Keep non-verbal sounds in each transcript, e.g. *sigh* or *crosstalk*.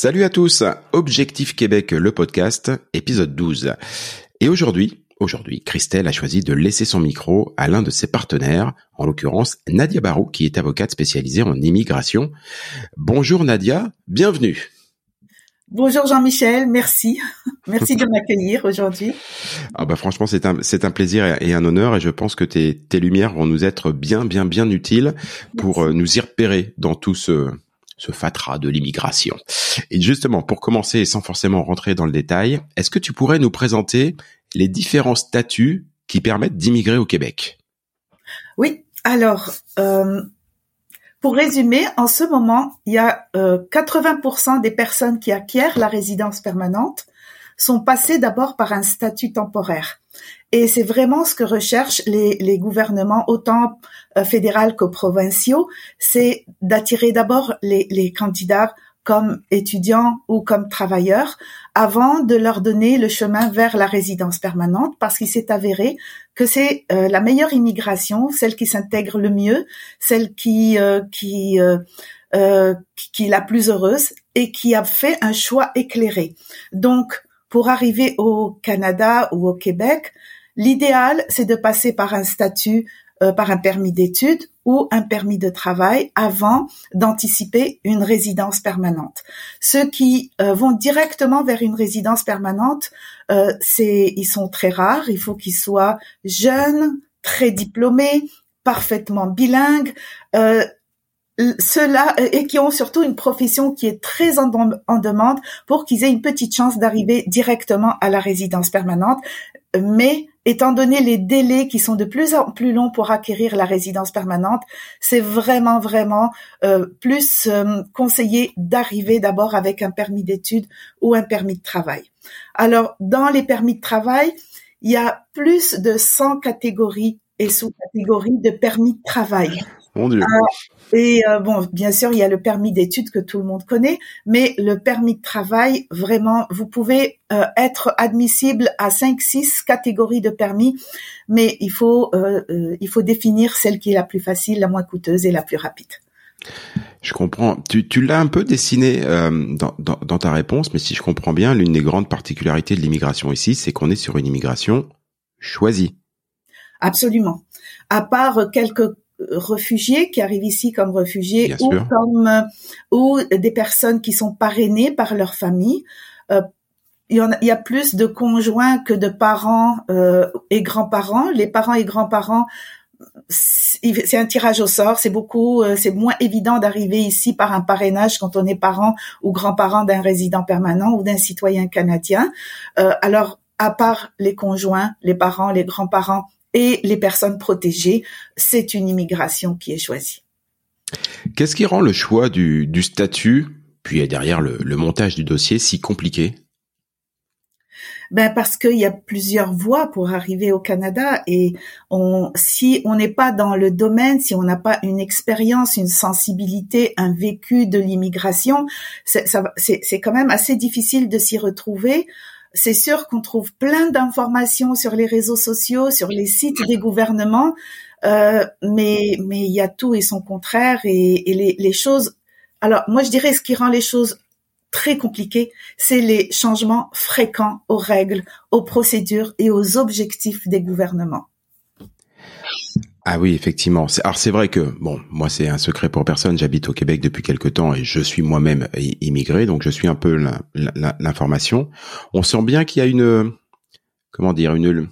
Salut à tous, Objectif Québec, le podcast, épisode 12. Et aujourd'hui, aujourd'hui, Christelle a choisi de laisser son micro à l'un de ses partenaires, en l'occurrence Nadia Barou, qui est avocate spécialisée en immigration. Bonjour Nadia, bienvenue. Bonjour Jean-Michel, merci. *laughs* Merci de m'accueillir aujourd'hui. Ah bah franchement, c'est un, c'est un plaisir et un honneur et je pense que tes, tes lumières vont nous être bien, bien, bien utiles pour euh, nous y repérer dans tout ce, ce fatras de l'immigration. Et justement, pour commencer sans forcément rentrer dans le détail, est-ce que tu pourrais nous présenter les différents statuts qui permettent d'immigrer au Québec? Oui, alors, euh, pour résumer, en ce moment, il y a euh, 80% des personnes qui acquièrent la résidence permanente sont passées d'abord par un statut temporaire. Et c'est vraiment ce que recherchent les, gouvernements, autant euh, fédéraux que provinciaux, c'est d'attirer d'abord les, candidats comme étudiants ou comme travailleurs avant de leur donner le chemin vers la résidence permanente parce qu'il s'est avéré que c'est euh, la meilleure immigration, celle qui s'intègre le mieux, celle qui euh, qui qui est la plus heureuse et qui a fait un choix éclairé. Donc pour arriver au Canada ou au Québec, l'idéal c'est de passer par un statut euh, par un permis d'études ou un permis de travail avant d'anticiper une résidence permanente. Ceux qui euh, vont directement vers une résidence permanente, euh, c'est ils sont très rares. Il faut qu'ils soient jeunes, très diplômés, parfaitement bilingues. Euh, ceux-là et qui ont surtout une profession qui est très en, en demande pour qu'ils aient une petite chance d'arriver directement à la résidence permanente. Mais étant donné les délais qui sont de plus en plus longs pour acquérir la résidence permanente, c'est vraiment vraiment euh, plus euh, conseillé d'arriver d'abord avec un permis d'études ou un permis de travail. Alors dans les permis de travail, il y a plus de 100 catégories et sous-catégories de permis de travail. Mon Dieu. Euh, et euh, bon, bien sûr, il y a le permis d'études que tout le monde connaît, mais le permis de travail, vraiment, vous pouvez euh, être admissible à 5-6 catégories de permis, mais il faut, il faut définir celle qui est la plus facile, la moins coûteuse et la plus rapide. Je comprends. Tu, tu l'as un peu dessiné euh, dans, dans, dans ta réponse, mais si je comprends bien, l'une des grandes particularités de l'immigration ici, c'est qu'on est sur une immigration choisie. Absolument. À part quelques réfugiés qui arrivent ici comme réfugiés Bien ou sûr. comme euh, ou des personnes qui sont parrainées par leur famille. Euh, il y, en a, il y a plus de conjoints que de parents euh, et grands-parents. Les parents et grands-parents, c'est c'est un tirage au sort. C'est beaucoup, euh, c'est moins évident d'arriver ici par un parrainage quand on est parent ou grand-parent d'un résident permanent ou d'un citoyen canadien. Euh, alors, à part les conjoints, les parents, les grands-parents et les personnes protégées, c'est une immigration qui est choisie. Qu'est-ce qui rend le choix du, du statut, puis derrière le, le montage du dossier, si compliqué? Ben parce qu'il y a plusieurs voies pour arriver au Canada et on, si on n'est pas dans le domaine, si on n'a pas une expérience, une sensibilité, un vécu de l'immigration, c'est quand même assez difficile de s'y retrouver. C'est sûr qu'on trouve plein d'informations sur les réseaux sociaux, sur les sites des gouvernements, euh, mais il y a tout et son contraire et, et les, les choses. Alors moi je dirais ce qui rend les choses très compliquées, c'est les changements fréquents aux règles, aux procédures et aux objectifs des gouvernements. Ah oui, effectivement. Alors c'est vrai que bon, moi c'est un secret pour personne. J'habite au Québec depuis quelque temps et je suis moi-même immigré, donc je suis un peu l'information. On sent bien qu'il y a une comment dire une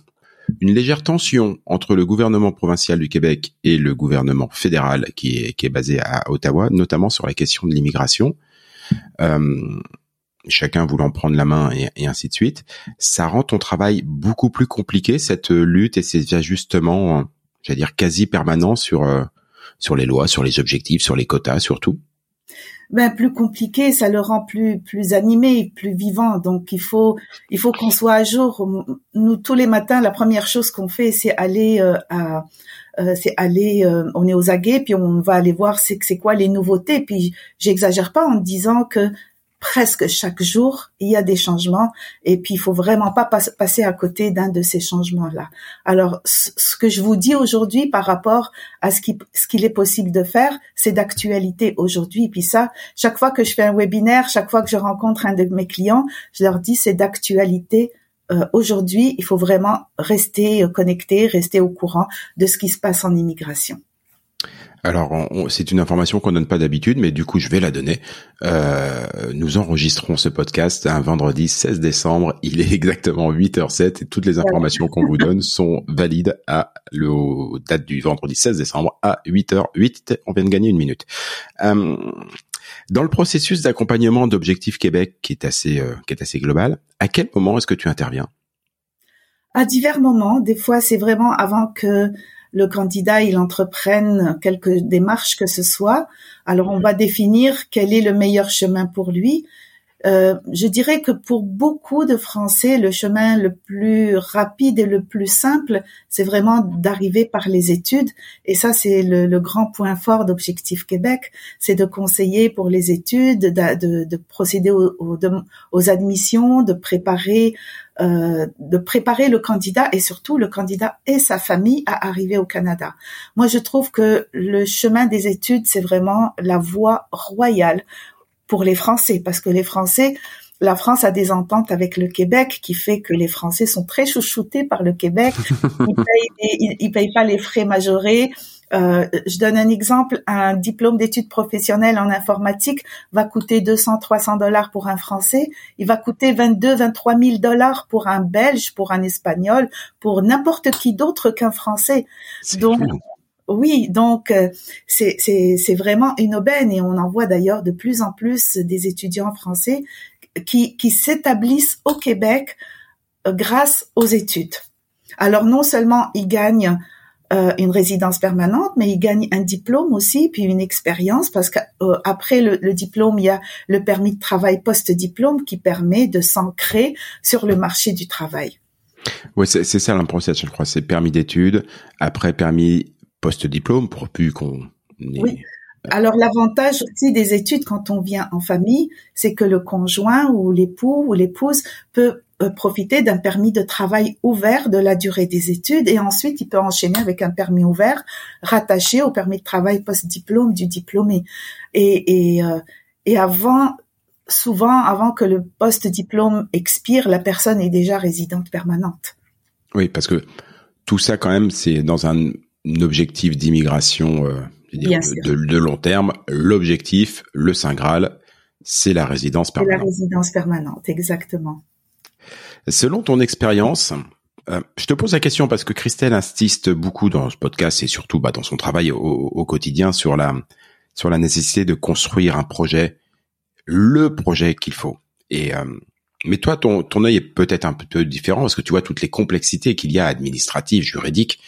une légère tension entre le gouvernement provincial du Québec et le gouvernement fédéral qui est qui est basé à Ottawa, notamment sur la question de l'immigration. Euh, chacun voulant prendre la main et, et, ainsi de suite, ça rend ton travail beaucoup plus compliqué cette lutte et ces ajustements j'allais dire quasi permanent sur euh, sur les lois, sur les objectifs, sur les quotas surtout ben plus compliqué, ça le rend plus plus animé, plus vivant. Donc il faut il faut qu'on soit à jour. Nous tous les matins, la première chose qu'on fait, c'est aller euh, à euh, c'est aller on est aux aguets puis on va aller voir c'est c'est quoi les nouveautés. Puis j'exagère pas en disant que presque chaque jour, il y a des changements et puis il faut vraiment pas passer à côté d'un de ces changements-là. Alors, ce que je vous dis aujourd'hui par rapport à ce qui ce qu'il est possible de faire, c'est d'actualité aujourd'hui. Et puis ça, chaque fois que je fais un webinaire, chaque fois que je rencontre un de mes clients, je leur dis c'est d'actualité. Euh, aujourd'hui, il faut vraiment rester euh, connecté, rester au courant de ce qui se passe en immigration. Alors, c'est une information qu'on donne pas d'habitude, mais du coup, je vais la donner. Euh, nous enregistrons ce podcast un vendredi 16 décembre. Il est exactement 8h07 et toutes les informations qu'on vous donne sont valides à la date du vendredi 16 décembre à 8h08. On vient de gagner une minute. Euh, dans le processus d'accompagnement d'Objectif Québec, qui est assez, euh, qui est assez global, à quel moment est-ce que tu interviens? À divers moments. Des fois, c'est vraiment avant que le candidat il entreprenne quelques démarches que ce soit. Alors on va définir quel est le meilleur chemin pour lui. Euh, je dirais que pour beaucoup de Français, le chemin le plus rapide et le plus simple, c'est vraiment d'arriver par les études. Et ça, c'est le, grand point fort d'Objectif Québec, c'est de conseiller pour les études, de, procéder aux, admissions, de préparer euh, de préparer le candidat et surtout le candidat et sa famille à arriver au Canada. Moi, je trouve que le chemin des études, c'est vraiment la voie royale pour les Français, parce que les Français, la France a des ententes avec le Québec qui fait que les Français sont très chouchoutés par le Québec. *laughs* Ils payent, ils payent pas les frais majorés. Euh, je donne un exemple, un diplôme d'études professionnelles en informatique va coûter 200, 300 dollars pour un Français, il va coûter 22, 23 000 dollars pour un Belge, pour un Espagnol, pour n'importe qui d'autre qu'un Français. Donc, oui, donc euh, c'est vraiment une aubaine et on en voit d'ailleurs de plus en plus des étudiants français qui qui s'établissent au Québec euh, grâce aux études. Alors non seulement ils gagnent euh, une résidence permanente, mais il gagne un diplôme aussi, puis une expérience, parce qu'après euh, le, diplôme, il y a le permis de travail post-diplôme qui permet de s'ancrer sur le marché du travail. Oui, c'est ça process, je crois. C'est permis d'études, après permis post-diplôme, pour plus qu'on... Oui. Alors l'avantage aussi des études quand on vient en famille, c'est que le conjoint ou l'époux ou l'épouse peut euh, profiter d'un permis de travail ouvert de la durée des études et ensuite il peut enchaîner avec un permis ouvert rattaché au permis de travail post-diplôme du diplômé. Et, et, euh, et avant, souvent, avant que le post-diplôme expire, la personne est déjà résidente permanente. Oui, parce que tout ça quand même, c'est dans un, objectif d'immigration euh, de, de, long terme. L'objectif, le Saint Graal, c'est la résidence permanente. La résidence permanente, exactement. Selon ton expérience, euh, je te pose la question parce que Christelle insiste beaucoup dans ce podcast et surtout bah, dans son travail au, quotidien sur la sur la nécessité de construire un projet, le projet qu'il faut. Et euh, mais toi, ton ton œil est peut-être un peu différent parce que tu vois toutes les complexités qu'il y a administratives, juridiques.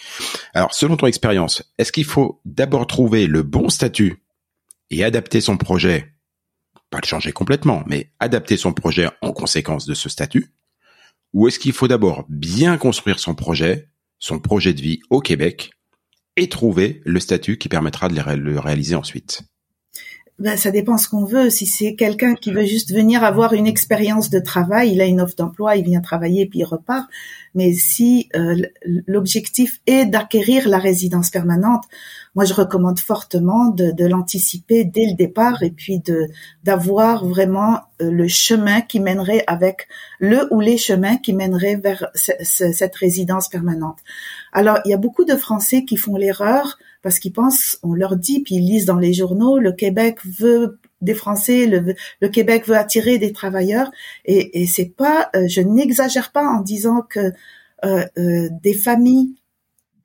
Alors, selon ton expérience, est-ce qu'il faut d'abord trouver le bon statut et adapter son projet, pas le changer complètement, mais adapter son projet en conséquence de ce statut ou est-ce qu'il faut d'abord bien construire son projet, son projet de vie au Québec, et trouver le statut qui permettra de le réaliser ensuite? Ben, ça dépend ce qu'on veut. Si c'est quelqu'un qui veut juste venir avoir une expérience de travail, il a une offre d'emploi, il vient travailler puis il repart. Mais si euh, l'objectif est d'acquérir la résidence permanente, moi je recommande fortement de, de l'anticiper dès le départ et puis de d'avoir vraiment le chemin qui mènerait avec le ou les chemins qui mèneraient vers cette résidence permanente. Alors il y a beaucoup de Français qui font l'erreur parce qu'ils pensent, on leur dit, puis ils lisent dans les journaux, le Québec veut des Français, le, Québec veut attirer des travailleurs, et, et c'est pas, euh, je n'exagère pas en disant que euh, euh, des familles,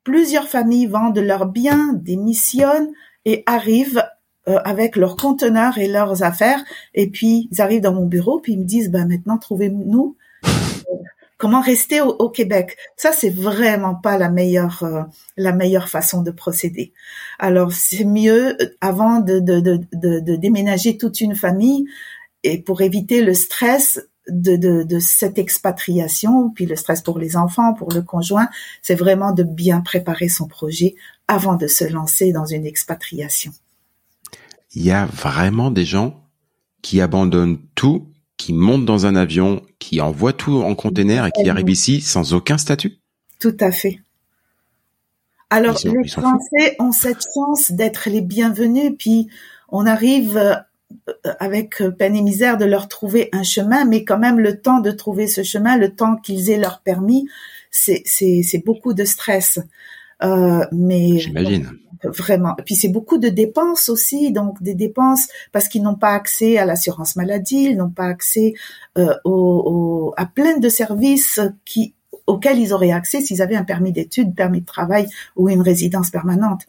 plusieurs familles vendent leurs biens, démissionnent et arrivent avec leurs conteneurs et leurs affaires, et puis ils arrivent dans mon bureau, puis ils me disent, ben maintenant trouvez-nous comment rester au, Québec. Ça, c'est vraiment pas la meilleure euh, la meilleure façon de procéder. Alors, c'est mieux euh, avant de, de, de, de, déménager toute une famille et pour éviter le stress de, de cette expatriation, puis le stress pour les enfants, pour le conjoint, c'est vraiment de bien préparer son projet avant de se lancer dans une expatriation. Il y a vraiment des gens qui abandonnent tout qui monte dans un avion, qui envoie tout en container et qui arrive ici sans aucun statut Tout à fait. Alors, les Français ont cette chance d'être les bienvenus, puis on arrive euh, avec peine et misère de leur trouver un chemin, mais quand même le temps de trouver ce chemin, le temps qu'ils aient leur permis, c'est beaucoup de stress. Euh, mais j'imagine vraiment. Et puis c'est beaucoup de dépenses aussi, donc des dépenses parce qu'ils n'ont pas accès à l'assurance maladie, ils n'ont pas accès euh, au, à plein de services qui auxquels ils auraient accès s'ils avaient un permis d'études, permis de travail ou une résidence permanente.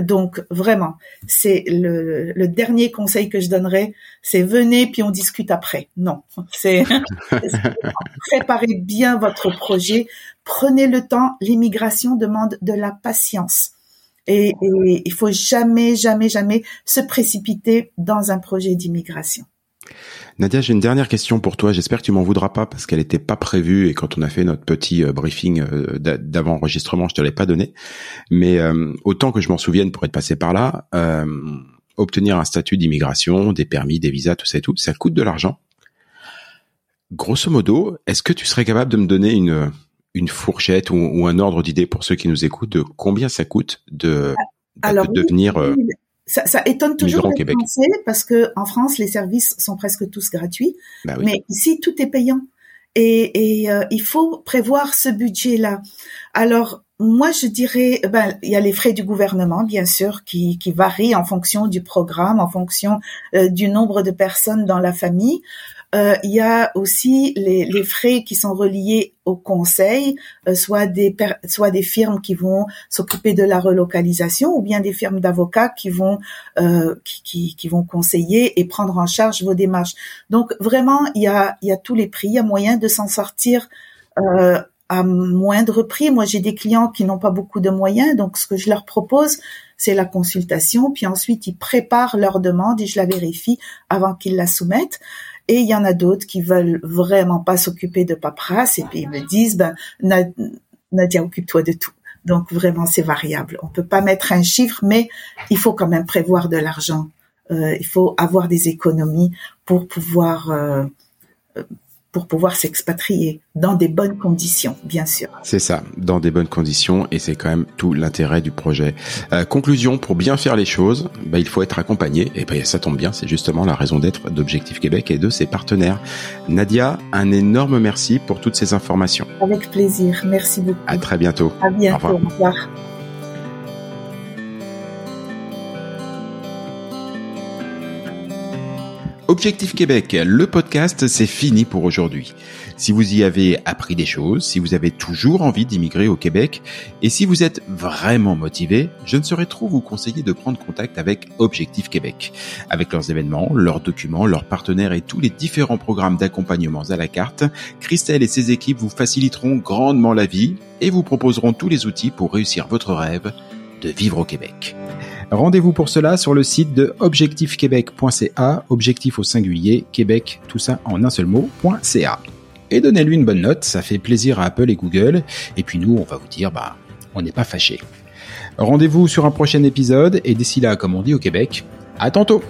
Donc vraiment, c'est le, le, dernier conseil que je donnerais, c'est venez puis on discute après. Non, c'est *laughs* préparez bien votre projet, prenez le temps. L'immigration demande de la patience. Et, et il faut jamais, jamais, jamais se précipiter dans un projet d'immigration. Nadia, j'ai une dernière question pour toi. J'espère que tu m'en voudras pas parce qu'elle n'était pas prévue et quand on a fait notre petit euh, briefing euh, d'avant-enregistrement, je te l'ai pas donné. Mais euh, autant que je m'en souvienne pour être passé par là, obtenir un statut d'immigration, des permis, des visas, tout ça et tout, ça coûte de l'argent. Grosso modo, est-ce que tu serais capable de me donner une une fourchette ou, un ordre d'idée pour ceux qui nous écoutent de combien ça coûte de, Alors, devenir euh, ça, ça, étonne toujours les Français parce que en France les services sont presque tous gratuits, bah mais ici tout est payant et, et euh, il faut prévoir ce budget-là. Alors moi, je dirais, ben, il y a les frais du gouvernement, bien sûr, qui, qui varient en fonction du programme, en fonction euh, du nombre de personnes dans la famille. Euh, il y a aussi les, les, frais qui sont reliés au conseil, euh, soit des soit des firmes qui vont s'occuper de la relocalisation ou bien des firmes d'avocats qui vont euh, qui, qui, qui, vont conseiller et prendre en charge vos démarches. Donc vraiment, il y a il y a tous les prix, il y a moyen de s'en sortir. Euh, à moindre prix. Moi, j'ai des clients qui n'ont pas beaucoup de moyens, donc ce que je leur propose, c'est la consultation, puis ensuite ils préparent leur demande et je la vérifie avant qu'ils la soumettent. Et il y en a d'autres qui veulent vraiment pas s'occuper de paperasse et puis ils me disent, ben, Nadia, occupe-toi de tout. Donc vraiment, c'est variable. On peut pas mettre un chiffre, mais il faut quand même prévoir de l'argent. Euh, il faut avoir des économies pour pouvoir euh, pour pouvoir s'expatrier dans des bonnes conditions, bien sûr. C'est ça, dans des bonnes conditions, et c'est quand même tout l'intérêt du projet. Euh, conclusion, pour bien faire les choses, bah, il faut être accompagné, et bah, ça tombe bien, c'est justement la raison d'être d'Objectif Québec et de ses partenaires. Nadia, un énorme merci pour toutes ces informations. Avec plaisir, merci beaucoup. À très bientôt. À bientôt, Au revoir. Objectif Québec, le podcast, c'est fini pour aujourd'hui. Si vous y avez appris des choses, si vous avez toujours envie d'immigrer au Québec, et si vous êtes vraiment motivé, je ne saurais trop vous conseiller de prendre contact avec Objectif Québec. Avec leurs événements, leurs documents, leurs partenaires et tous les différents programmes d'accompagnement à la carte, Christelle et ses équipes vous faciliteront grandement la vie et vous proposeront tous les outils pour réussir votre rêve de vivre au Québec. Rendez-vous pour cela sur le site de objectifquebec.ca, objectif au singulier, Québec, tout ça en un seul mot.ca. Et donnez-lui une bonne note, ça fait plaisir à Apple et Google. Et puis nous, on va vous dire, bah, on n'est pas fâchés. Rendez-vous sur un prochain épisode et d'ici là, comme on dit au Québec, à tantôt!